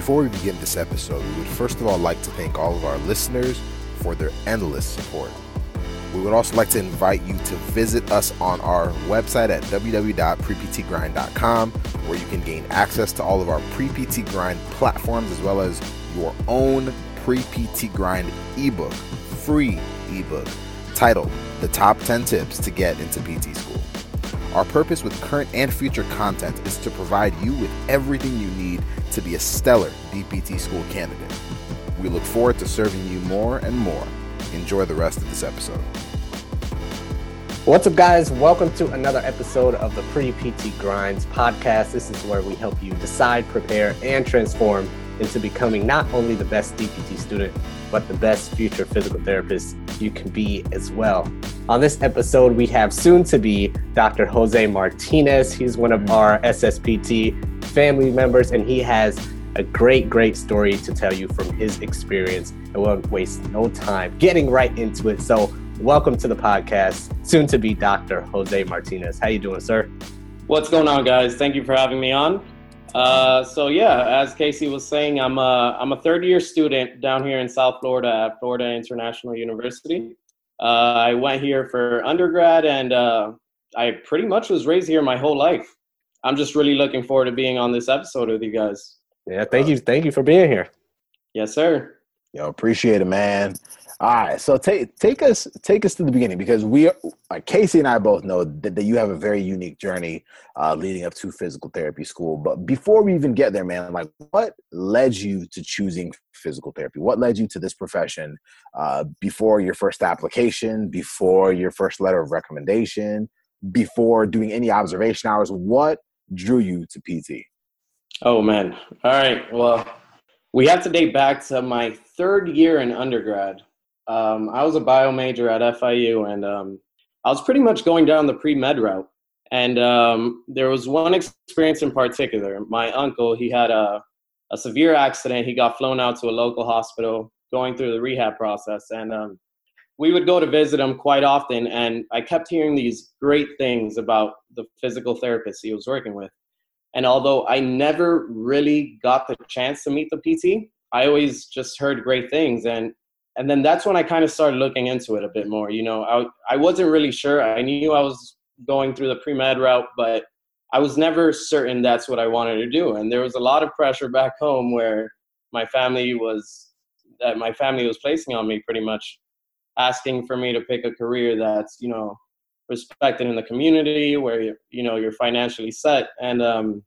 Before we begin this episode, we would first of all like to thank all of our listeners for their endless support. We would also like to invite you to visit us on our website at www.preptgrind.com, where you can gain access to all of our pre-PT grind platforms as well as your own pre-PT grind ebook, free ebook, titled The Top 10 Tips to Get into PT School. Our purpose with current and future content is to provide you with everything you need to be a stellar DPT school candidate. We look forward to serving you more and more. Enjoy the rest of this episode. What's up, guys? Welcome to another episode of the Pre PT Grinds podcast. This is where we help you decide, prepare, and transform into becoming not only the best DPT student, but the best future physical therapist you can be as well. On this episode, we have soon to be Dr. Jose Martinez. He's one of our SSPT family members, and he has a great, great story to tell you from his experience. And we'll waste no time getting right into it. So, welcome to the podcast, soon to be Dr. Jose Martinez. How you doing, sir? What's going on, guys? Thank you for having me on. Uh, so yeah, as Casey was saying, I'm a I'm a third year student down here in South Florida at Florida International University. Uh, I went here for undergrad, and uh, I pretty much was raised here my whole life. I'm just really looking forward to being on this episode with you guys. Yeah, thank you, thank you for being here. Yes, sir. Yo, appreciate it, man. All right, so take take us take us to the beginning because we, uh, Casey and I both know that, that you have a very unique journey uh, leading up to physical therapy school. But before we even get there, man, like what led you to choosing physical therapy? What led you to this profession uh, before your first application, before your first letter of recommendation, before doing any observation hours? What drew you to PT? Oh man! All right, well, we have to date back to my third year in undergrad um, I was a bio major at FIU, and um, I was pretty much going down the pre med route. And um, there was one experience in particular. My uncle, he had a, a severe accident. He got flown out to a local hospital, going through the rehab process, and um, we would go to visit him quite often. And I kept hearing these great things about the physical therapist he was working with. And although I never really got the chance to meet the PT, I always just heard great things. And and then that's when I kind of started looking into it a bit more. You know, I I wasn't really sure. I knew I was going through the pre med route, but I was never certain that's what I wanted to do. And there was a lot of pressure back home where my family was that my family was placing on me pretty much asking for me to pick a career that's you know respected in the community where you you know you're financially set and um,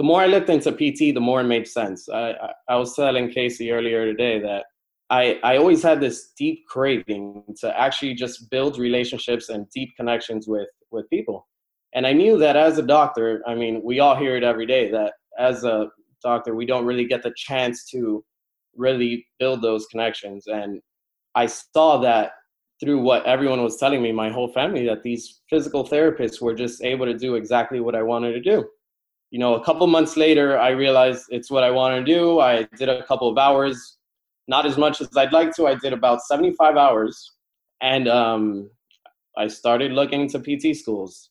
the more I looked into PT, the more it made sense. I, I, I was telling Casey earlier today that I, I always had this deep craving to actually just build relationships and deep connections with, with people. And I knew that as a doctor, I mean, we all hear it every day that as a doctor, we don't really get the chance to really build those connections. And I saw that through what everyone was telling me, my whole family, that these physical therapists were just able to do exactly what I wanted to do. You know, a couple months later, I realized it's what I want to do. I did a couple of hours not as much as I'd like to. I did about 75 hours, and um, I started looking into PT schools.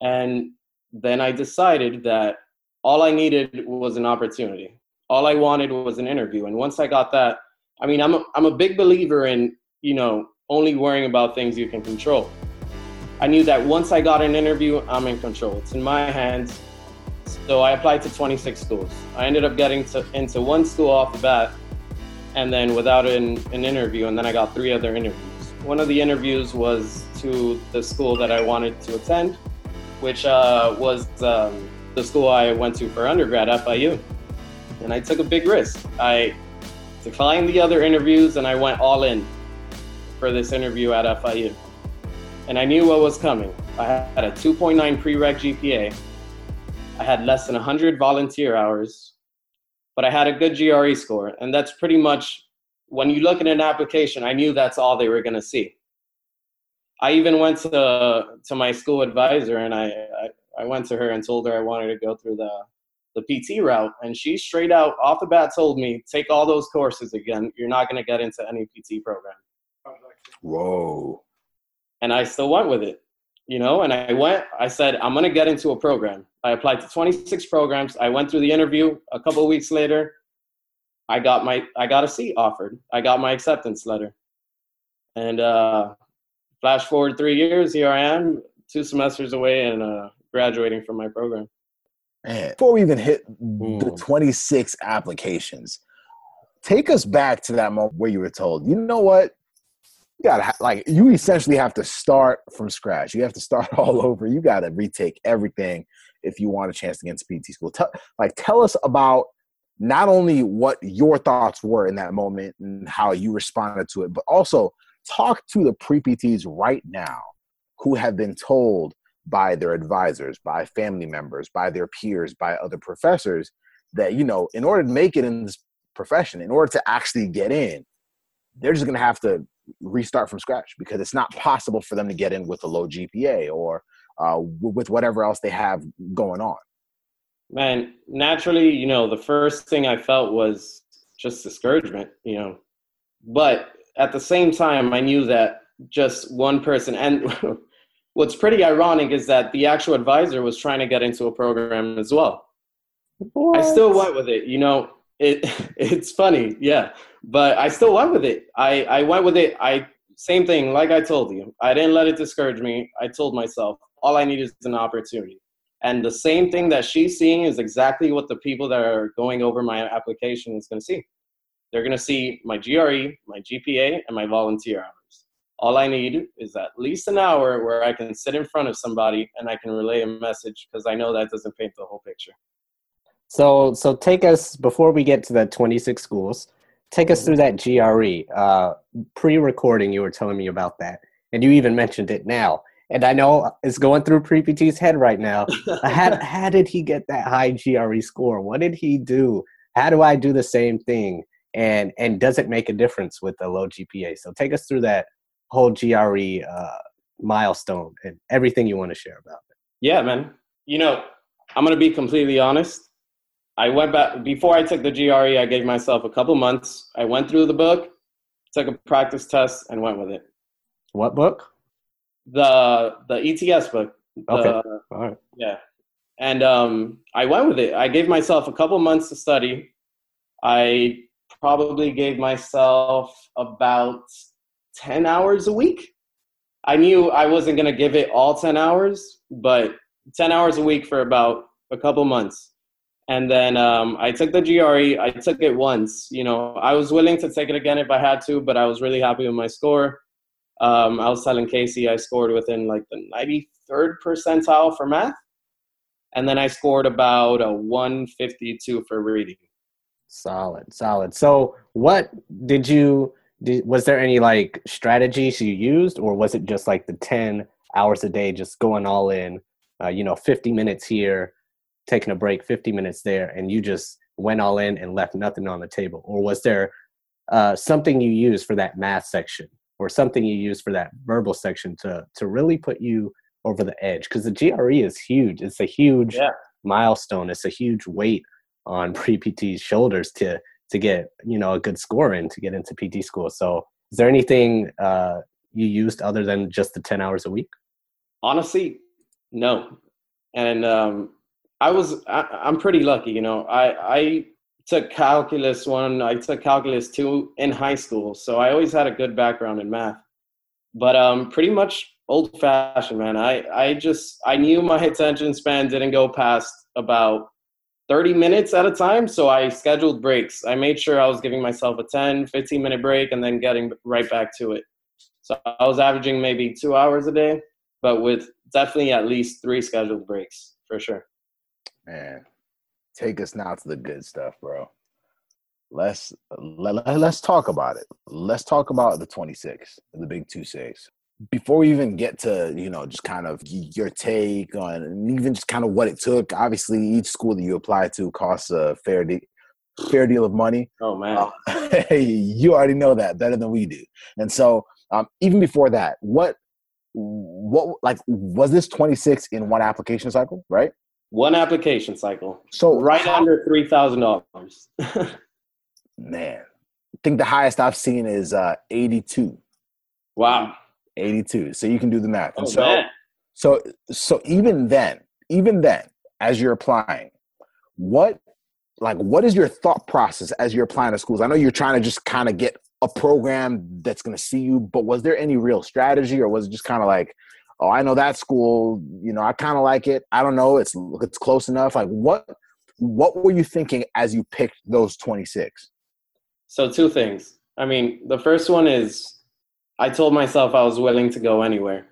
And then I decided that all I needed was an opportunity. All I wanted was an interview. And once I got that, I mean, I'm a, I'm a big believer in, you know, only worrying about things you can control. I knew that once I got an interview, I'm in control. It's in my hands. So I applied to 26 schools. I ended up getting to, into one school off the bat and then without an, an interview, and then I got three other interviews. One of the interviews was to the school that I wanted to attend, which uh, was um, the school I went to for undergrad, FIU. And I took a big risk. I declined the other interviews and I went all in for this interview at FIU. And I knew what was coming. I had a 2.9 prereq GPA. I had less than 100 volunteer hours but I had a good GRE score. And that's pretty much when you look at an application, I knew that's all they were going to see. I even went to to my school advisor and I, I, I went to her and told her I wanted to go through the the PT route, and she straight out off the bat told me, "Take all those courses again. You're not going to get into any PT program." Whoa! And I still went with it, you know. And I went. I said, "I'm going to get into a program." I applied to 26 programs. I went through the interview a couple of weeks later. I got my I got a seat offered. I got my acceptance letter. And uh, flash forward three years, here I am, two semesters away and uh, graduating from my program. Man, before we even hit the 26 applications, take us back to that moment where you were told, you know what? You gotta like you essentially have to start from scratch. You have to start all over. You got to retake everything if you want a chance into PT school. Tell, like, tell us about not only what your thoughts were in that moment and how you responded to it, but also talk to the pre PTs right now who have been told by their advisors, by family members, by their peers, by other professors that, you know, in order to make it in this profession, in order to actually get in, they're just to have to restart from scratch because it's not possible for them to get in with a low GPA or uh, with whatever else they have going on. Man, naturally, you know, the first thing I felt was just discouragement, you know, but at the same time, I knew that just one person, and what's pretty ironic is that the actual advisor was trying to get into a program as well. What? I still went with it, you know. It it's funny, yeah, but I still went with it. I I went with it. I same thing, like I told you. I didn't let it discourage me. I told myself all I need is an opportunity. And the same thing that she's seeing is exactly what the people that are going over my application is going to see. They're going to see my GRE, my GPA, and my volunteer hours. All I need is at least an hour where I can sit in front of somebody and I can relay a message because I know that doesn't paint the whole picture. So, so take us before we get to the 26 schools. Take us through that GRE. Uh, pre-recording, you were telling me about that, and you even mentioned it now. And I know it's going through Pre PT's head right now. how, how did he get that high GRE score? What did he do? How do I do the same thing? and and does it make a difference with a low GPA? So take us through that whole GRE uh, milestone and everything you want to share about it. Yeah, man. You know, I'm gonna be completely honest. I went back before I took the GRE. I gave myself a couple months. I went through the book, took a practice test, and went with it. What book? The the ETS book. The, okay. All right. Yeah, and um, I went with it. I gave myself a couple months to study. I probably gave myself about 10 hours a week. I knew I wasn't going to give it all 10 hours, but 10 hours a week for about a couple months. And then um, I took the GRE. I took it once. You know, I was willing to take it again if I had to, but I was really happy with my score. Um, I was telling Casey I scored within like the 93rd percentile for math. And then I scored about a 152 for reading. Solid, solid. So, what did you? Did, was there any like strategies you used, or was it just like the ten hours a day, just going all in? Uh, you know, fifty minutes here, taking a break, fifty minutes there, and you just went all in and left nothing on the table, or was there uh, something you used for that math section, or something you used for that verbal section to to really put you over the edge? Because the GRE is huge. It's a huge yeah. milestone. It's a huge weight on pre-PT's shoulders to to get you know a good score in to get into PT school. So, is there anything uh, you used other than just the ten hours a week? Honestly, no. And um, I was I, am pretty lucky, you know. I I took calculus one, I took calculus two in high school, so I always had a good background in math. But um, pretty much old fashioned, man. I I just I knew my attention span didn't go past about 30 minutes at a time. So I scheduled breaks. I made sure I was giving myself a 10, 15 minute break and then getting right back to it. So I was averaging maybe two hours a day, but with definitely at least three scheduled breaks for sure. Man, take us now to the good stuff, bro. Let's let, let's talk about it. Let's talk about the 26, the big two six before we even get to you know just kind of your take on and even just kind of what it took obviously each school that you apply to costs a fair de- fair deal of money. Oh man. Uh, you already know that better than we do. And so um, even before that what what like was this 26 in one application cycle right one application cycle so right how, under $3000 man i think the highest i've seen is uh 82 wow 82. So you can do the math. And oh, so, man. so, so even then, even then, as you're applying, what like what is your thought process as you're applying to schools? I know you're trying to just kind of get a program that's going to see you, but was there any real strategy, or was it just kind of like, oh, I know that school, you know, I kind of like it. I don't know, it's it's close enough. Like what what were you thinking as you picked those 26? So two things. I mean, the first one is I told myself I was willing to go anywhere.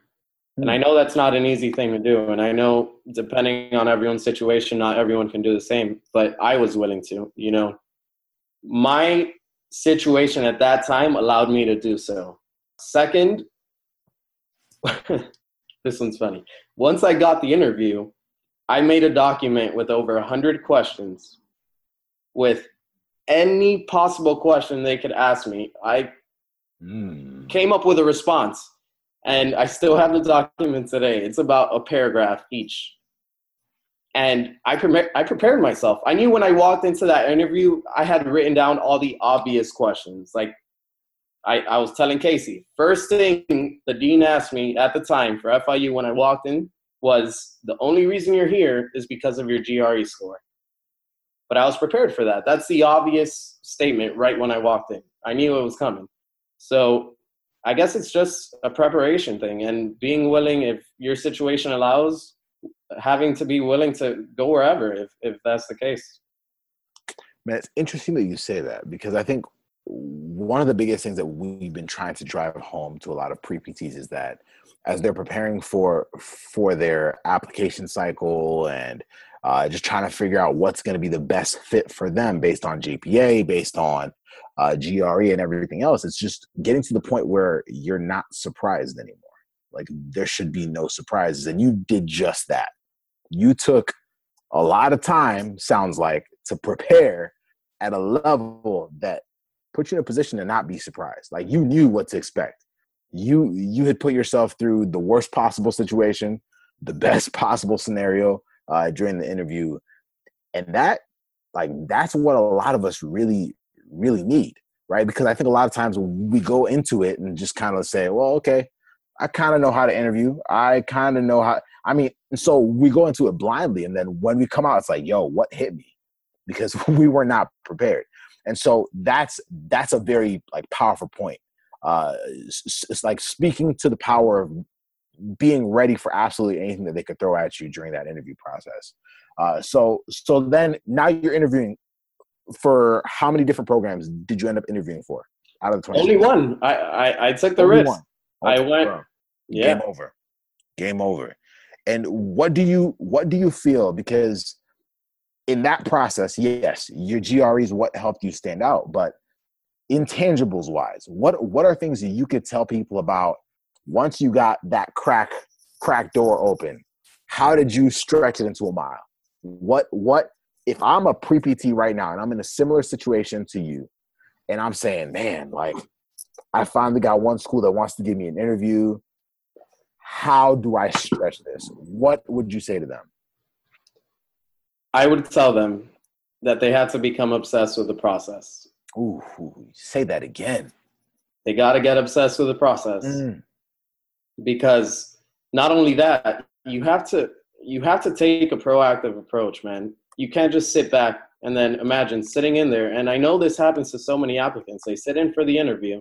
And I hmm. know that's not an easy thing to do. And I know depending on everyone's situation, not everyone can do the same, but I was willing to, you know. My situation at that time allowed me to do so. Second, this one's funny. Once I got the interview, I made a document with over 100 questions with any possible question they could ask me. I mm. came up with a response, and I still have the document today. It's about a paragraph each. And I, pre- I prepared myself. I knew when I walked into that interview, I had written down all the obvious questions. Like I, I was telling Casey, first thing the dean asked me at the time for FIU when I walked in was the only reason you're here is because of your GRE score. But I was prepared for that. That's the obvious statement right when I walked in. I knew it was coming. So I guess it's just a preparation thing and being willing, if your situation allows, having to be willing to go wherever if, if that's the case. Man, it's interesting that you say that because I think one of the biggest things that we've been trying to drive home to a lot of pre-PTs is that as they're preparing for for their application cycle and uh, just trying to figure out what's going to be the best fit for them based on GPA, based on uh, GRE, and everything else. It's just getting to the point where you're not surprised anymore. Like there should be no surprises, and you did just that. You took a lot of time, sounds like, to prepare at a level that put you in a position to not be surprised. Like you knew what to expect you you had put yourself through the worst possible situation, the best possible scenario uh, during the interview, and that like that's what a lot of us really really need, right? Because I think a lot of times we go into it and just kind of say, well, okay, I kind of know how to interview. I kind of know how. I mean, so we go into it blindly, and then when we come out, it's like, yo, what hit me? Because we were not prepared, and so that's that's a very like powerful point uh, it's, it's like speaking to the power of being ready for absolutely anything that they could throw at you during that interview process. Uh, so so then now you're interviewing for how many different programs did you end up interviewing for out of the 20? Only one. I I, I took the Only risk. I went. Yeah. Game over. Game over. And what do you what do you feel because in that process, yes, your GRE is what helped you stand out, but intangibles wise what what are things that you could tell people about once you got that crack crack door open? How did you stretch it into a mile? What what if i'm a pre-pt right now and i'm in a similar situation to you and i'm saying man like i finally got one school that wants to give me an interview. How do i stretch this? What would you say to them i would tell them that they have to become obsessed with the process Ooh, say that again. They got to get obsessed with the process mm. because not only that, you have to you have to take a proactive approach, man. You can't just sit back and then imagine sitting in there. And I know this happens to so many applicants. They sit in for the interview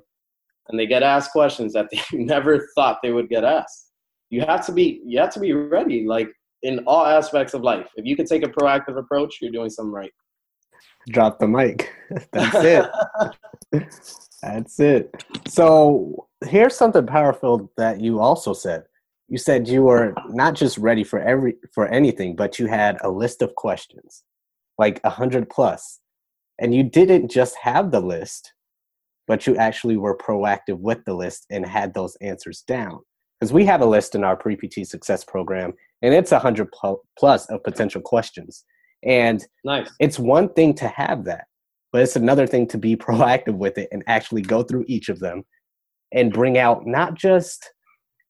and they get asked questions that they never thought they would get asked. You have to be you have to be ready, like in all aspects of life. If you can take a proactive approach, you're doing something right drop the mic. That's it. That's it. So here's something powerful that you also said. You said you were not just ready for every for anything, but you had a list of questions, like a hundred plus, and you didn't just have the list, but you actually were proactive with the list and had those answers down. Because we have a list in our pre-PT success program, and it's a hundred plus of potential questions and nice. it's one thing to have that, but it's another thing to be proactive with it and actually go through each of them and bring out not just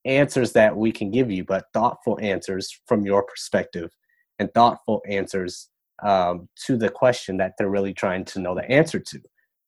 answers that we can give you, but thoughtful answers from your perspective and thoughtful answers um, to the question that they're really trying to know the answer to.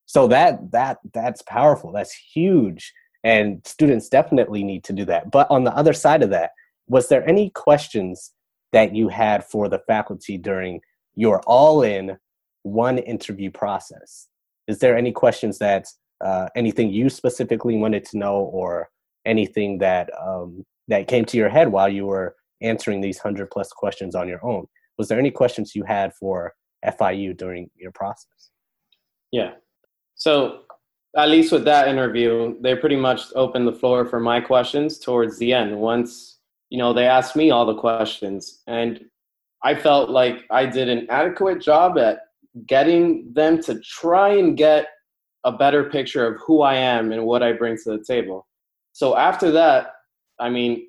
So that that that's powerful. That's huge, and students definitely need to do that. But on the other side of that, was there any questions that you had for the faculty during your all in one interview process. Is there any questions that uh, anything you specifically wanted to know, or anything that um, that came to your head while you were answering these hundred plus questions on your own? Was there any questions you had for FIU during your process? Yeah. So at least with that interview, they pretty much opened the floor for my questions towards the end. Once you know, they asked me all the questions, and I felt like I did an adequate job at getting them to try and get a better picture of who I am and what I bring to the table. So after that, I mean,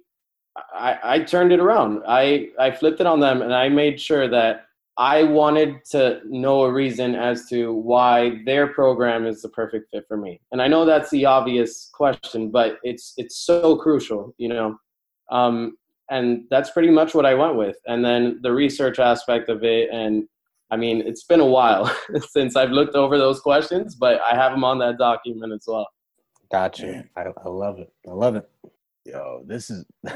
I, I turned it around. I, I flipped it on them and I made sure that I wanted to know a reason as to why their program is the perfect fit for me. And I know that's the obvious question, but it's it's so crucial, you know. Um, and that's pretty much what I went with. And then the research aspect of it, and I mean, it's been a while since I've looked over those questions, but I have them on that document as well. Gotcha. I, I love it. I love it. Yo, this is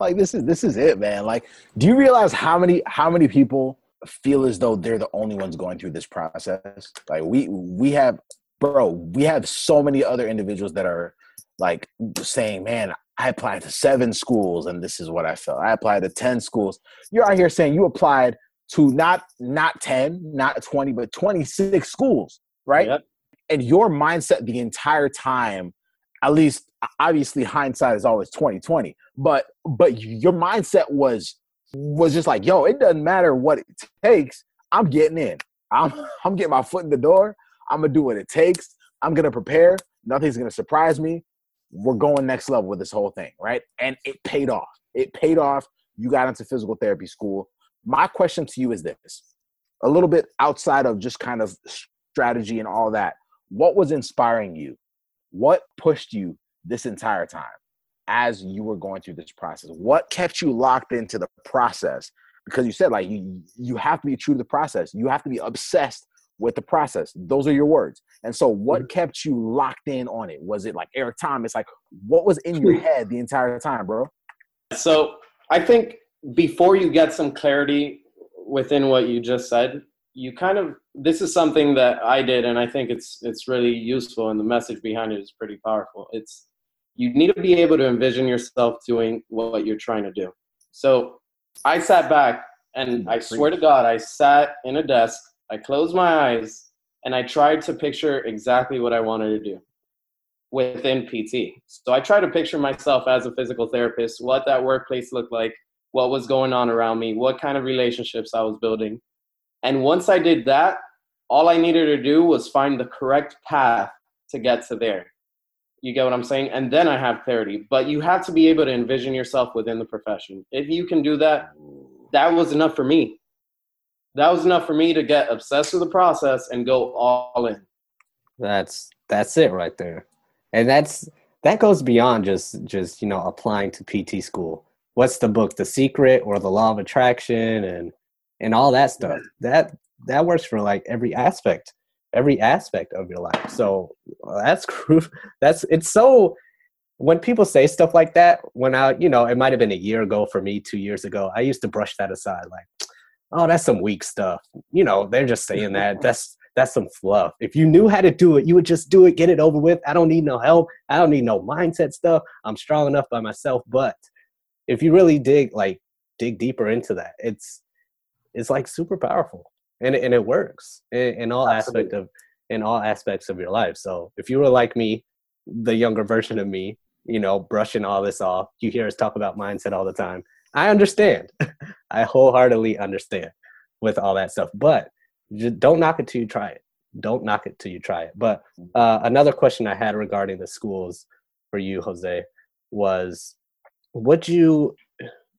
like this is this is it, man. Like, do you realize how many how many people feel as though they're the only ones going through this process? Like we we have bro, we have so many other individuals that are like saying, Man, I applied to seven schools and this is what I felt. I applied to 10 schools. You're out here saying you applied to not not 10, not 20, but 26 schools, right? Yep. And your mindset the entire time, at least obviously hindsight is always 2020, but but your mindset was was just like, yo, it doesn't matter what it takes. I'm getting in. I'm I'm getting my foot in the door. I'm gonna do what it takes. I'm gonna prepare. Nothing's gonna surprise me we're going next level with this whole thing, right? And it paid off. It paid off. You got into physical therapy school. My question to you is this a little bit outside of just kind of strategy and all that. What was inspiring you? What pushed you this entire time as you were going through this process? What kept you locked into the process? Because you said like you you have to be true to the process. You have to be obsessed with the process. Those are your words. And so, what mm-hmm. kept you locked in on it? Was it like Eric Thomas? Like, what was in your head the entire time, bro? So, I think before you get some clarity within what you just said, you kind of this is something that I did, and I think it's it's really useful, and the message behind it is pretty powerful. It's you need to be able to envision yourself doing what you're trying to do. So, I sat back, and I swear to God, I sat in a desk I closed my eyes and I tried to picture exactly what I wanted to do within PT. So I tried to picture myself as a physical therapist, what that workplace looked like, what was going on around me, what kind of relationships I was building. And once I did that, all I needed to do was find the correct path to get to there. You get what I'm saying? And then I have clarity. But you have to be able to envision yourself within the profession. If you can do that, that was enough for me that was enough for me to get obsessed with the process and go all in. That's that's it right there. And that's that goes beyond just just, you know, applying to PT school. What's the book? The Secret or the Law of Attraction and and all that stuff. That that works for like every aspect, every aspect of your life. So that's that's it's so when people say stuff like that, when I, you know, it might have been a year ago for me, two years ago, I used to brush that aside. Like, oh, that's some weak stuff. You know, they're just saying that. That's that's some fluff. If you knew how to do it, you would just do it, get it over with. I don't need no help. I don't need no mindset stuff. I'm strong enough by myself. But if you really dig like dig deeper into that, it's it's like super powerful and and it works in, in all aspect of in all aspects of your life. So if you were like me, the younger version of me, you know, brushing all this off, you hear us talk about mindset all the time. I understand. I wholeheartedly understand with all that stuff. But don't knock it till you try it. Don't knock it till you try it. But uh, another question I had regarding the schools for you, Jose, was would you,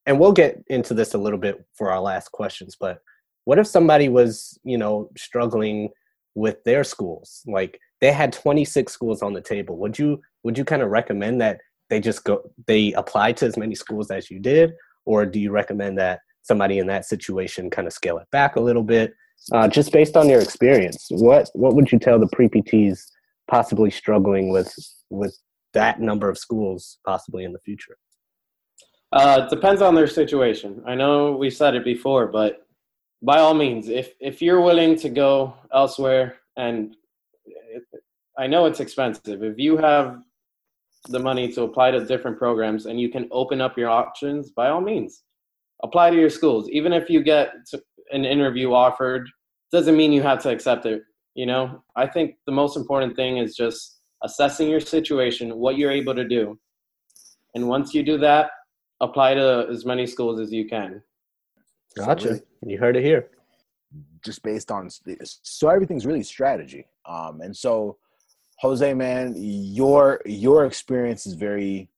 and we'll get into this a little bit for our last questions, but what if somebody was, you know, struggling with their schools? Like they had 26 schools on the table. Would you, would you kind of recommend that they just go, they apply to as many schools as you did? Or do you recommend that somebody in that situation kind of scale it back a little bit? Uh, just based on your experience what what would you tell the pre-pts possibly struggling with with that number of schools possibly in the future? Uh, it depends on their situation. I know we said it before but by all means, if if you're willing to go elsewhere, and it, I know it's expensive, if you have the money to apply to different programs and you can open up your options, by all means, apply to your schools. Even if you get an interview offered, doesn't mean you have to accept it. You know, I think the most important thing is just assessing your situation, what you're able to do. And once you do that, apply to as many schools as you can. Gotcha. You heard it here. Just based on so everything's really strategy. Um, and so Jose, man, your your experience is very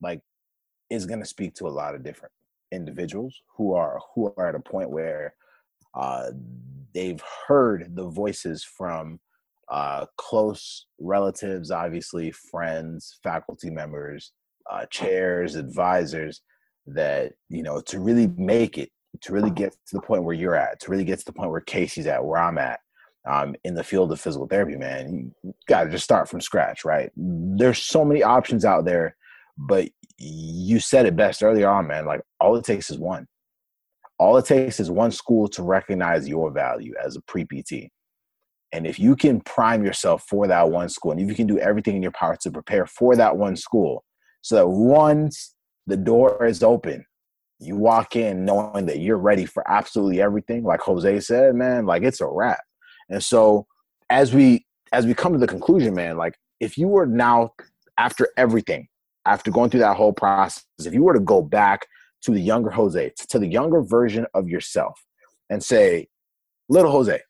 like is going to speak to a lot of different individuals who are who are at a point where uh, they've heard the voices from uh, close relatives, obviously friends, faculty members, uh, chairs, advisors, that you know to really make it, to really get to the point where you're at, to really get to the point where Casey's at, where I'm at, um, in the field of physical therapy, man, you got to just start from scratch, right? There's so many options out there, but you said it best earlier on, man. Like all it takes is one. All it takes is one school to recognize your value as a pre PT. And if you can prime yourself for that one school, and if you can do everything in your power to prepare for that one school, so that once the door is open, you walk in knowing that you're ready for absolutely everything. Like Jose said, man, like it's a wrap. And so as we as we come to the conclusion, man, like if you were now after everything, after going through that whole process, if you were to go back to the younger Jose, to the younger version of yourself, and say, little Jose,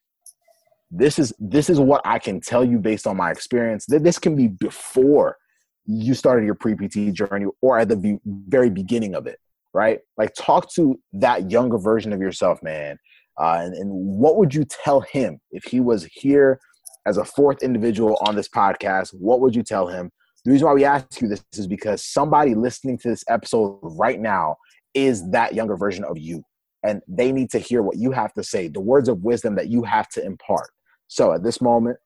this is this is what I can tell you based on my experience. That this can be before you started your pre-PT journey or at the very beginning of it, right? Like talk to that younger version of yourself, man, uh, and, and what would you tell him if he was here as a fourth individual on this podcast? What would you tell him? The reason why we ask you this is because somebody listening to this episode right now is that younger version of you. And they need to hear what you have to say, the words of wisdom that you have to impart. So at this moment,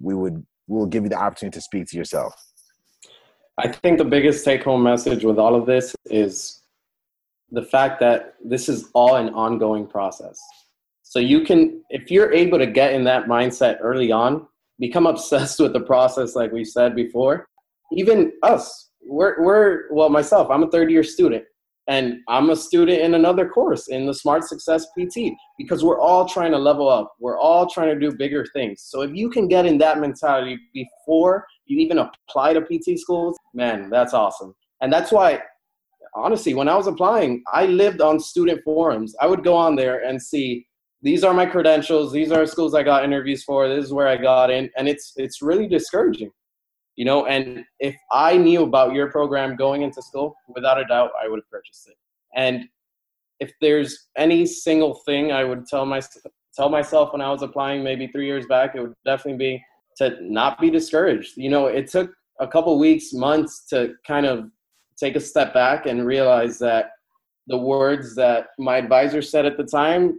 we would we will give you the opportunity to speak to yourself. I think the biggest take home message with all of this is the fact that this is all an ongoing process. So you can, if you're able to get in that mindset early on, become obsessed with the process, like we said before. Even us, we're, we're well, myself, I'm a third year student, and I'm a student in another course in the Smart Success PT because we're all trying to level up. We're all trying to do bigger things. So if you can get in that mentality before you even apply to PT schools, man, that's awesome. And that's why honestly, when I was applying, I lived on student forums. I would go on there and see these are my credentials these are schools i got interviews for this is where i got in and it's it's really discouraging you know and if i knew about your program going into school without a doubt i would have purchased it. And if there's any single thing i would tell my tell myself when i was applying maybe three years back it would definitely be to not be discouraged. You know it took a couple weeks months to kind of take a step back and realize that the words that my advisor said at the time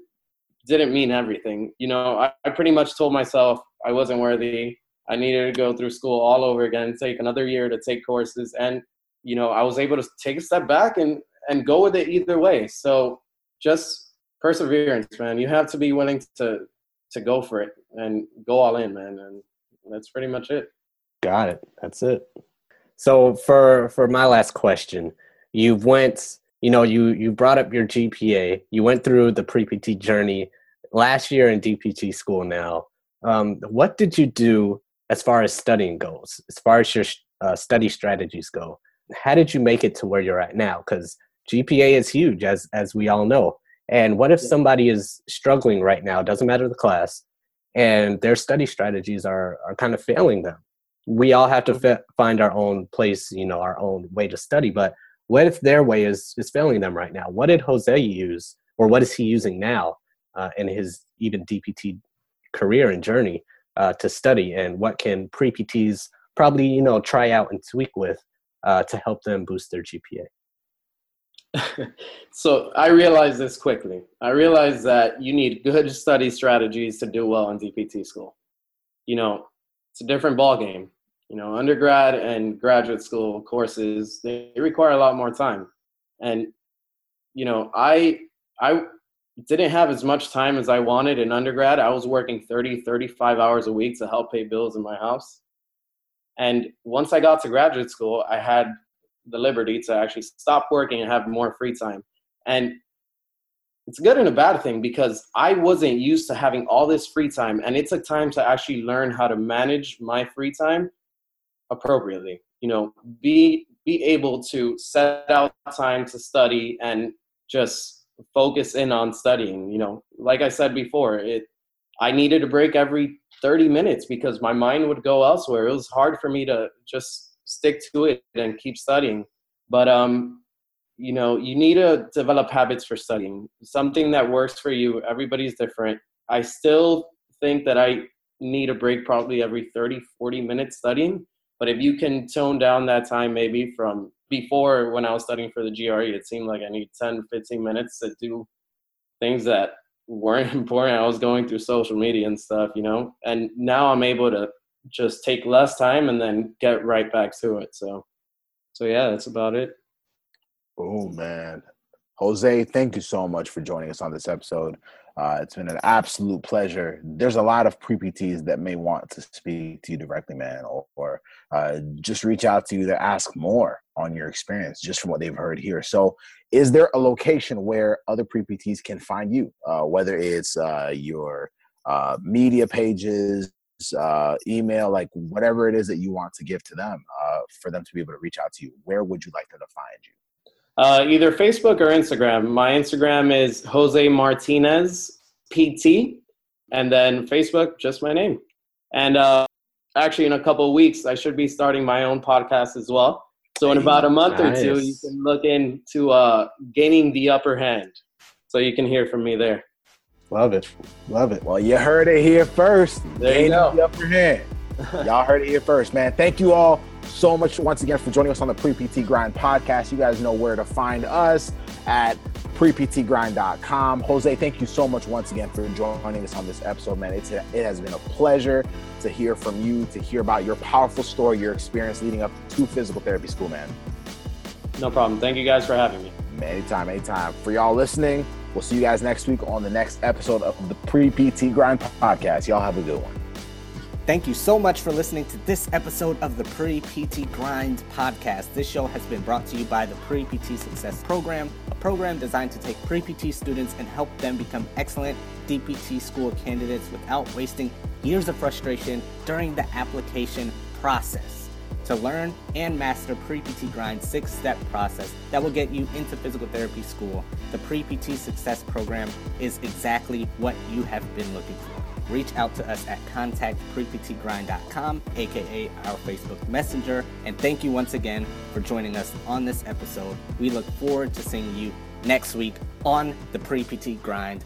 didn't mean everything. You know, I, I pretty much told myself I wasn't worthy. I needed to go through school all over again, take another year to take courses, and you know, I was able to take a step back and and go with it either way. So just perseverance, man. You have to be willing to to go for it and go all in, man. And that's pretty much it. Got it. That's it. So for for my last question, you've went you know you you brought up your gpa you went through the pre-pt journey last year in dpt school now. Um, what did you do as far as studying goes as far as your uh, study strategies go? How did you make it to where you're at now? Because gpa is huge as as we all know. And what if somebody is struggling right now doesn't matter the class and their study strategies are are kind of failing them? We all have to mm-hmm. find our own place you know our own way to study but what if their way is is failing them right now? What did jose use or what is he using now uh, in his even dpt career and journey uh, to study? And what can pre-pts probably you know try out and tweak with uh, to help them boost their gpa so i realized this quickly. I realized that you need good study strategies to do well in dpt school. You know it's a different ball game you know undergrad and graduate school courses they require a lot more time and you know i i didn't have as much time as I wanted in undergrad. I was working 30, 35 hours a week to help pay bills in my house. And once I got to graduate school, I had the liberty to actually stop working and have more free time. And it's a good and a bad thing because I wasn't used to having all this free time. And it took time to actually learn how to manage my free time appropriately. You know, be be able to set out time to study and just focus in on studying. You know, like I said before, it I needed a break every 30 minutes because my mind would go elsewhere. It was hard for me to just stick to it and keep studying. But um, you know, you need to develop habits for studying. Something that works for you. Everybody's different. I still think that I need a break probably every 30, 40 minutes studying. But if you can tone down that time maybe from before when I was studying for the GRE, it seemed like I need 10, 15 minutes to do things that weren't important. I was going through social media and stuff, you know, and now I'm able to just take less time and then get right back to it. So, so yeah, that's about it. Oh man, Jose, thank you so much for joining us on this episode. Uh, it's been an absolute pleasure. There's a lot of pre PTs that may want to speak to you directly, man, or, or uh, just reach out to you to ask more on your experience just from what they've heard here. So, is there a location where other pre PTs can find you, uh, whether it's uh, your uh, media pages, uh, email, like whatever it is that you want to give to them for them to be able to reach out to you? Where would you like them to find you? Uh, either Facebook or Instagram. My Instagram is Jose Martinez PT, and then Facebook, just my name. And uh, actually, in a couple of weeks, I should be starting my own podcast as well. So in about a month nice. or two, you can look into uh, gaining the upper hand. So you can hear from me there. Love it, love it. Well, you heard it here first. There gaining you go. The upper hand. Y'all heard it here first, man. Thank you all so much once again for joining us on the Pre PT Grind podcast. You guys know where to find us at preptgrind.com. Jose, thank you so much once again for joining us on this episode, man. It's a, it has been a pleasure to hear from you, to hear about your powerful story, your experience leading up to physical therapy school, man. No problem. Thank you guys for having me. Anytime, anytime. For y'all listening, we'll see you guys next week on the next episode of the Pre PT Grind podcast. Y'all have a good one. Thank you so much for listening to this episode of the Pre PT Grind podcast. This show has been brought to you by the Pre PT Success Program, a program designed to take pre PT students and help them become excellent DPT school candidates without wasting years of frustration during the application process. To learn and master Pre PT Grind six step process that will get you into physical therapy school, the Pre PT Success Program is exactly what you have been looking for reach out to us at contactpreptgrind.com, aka our Facebook Messenger. And thank you once again for joining us on this episode. We look forward to seeing you next week on the Pre PT Grind